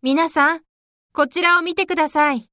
皆さん、こちらを見てください。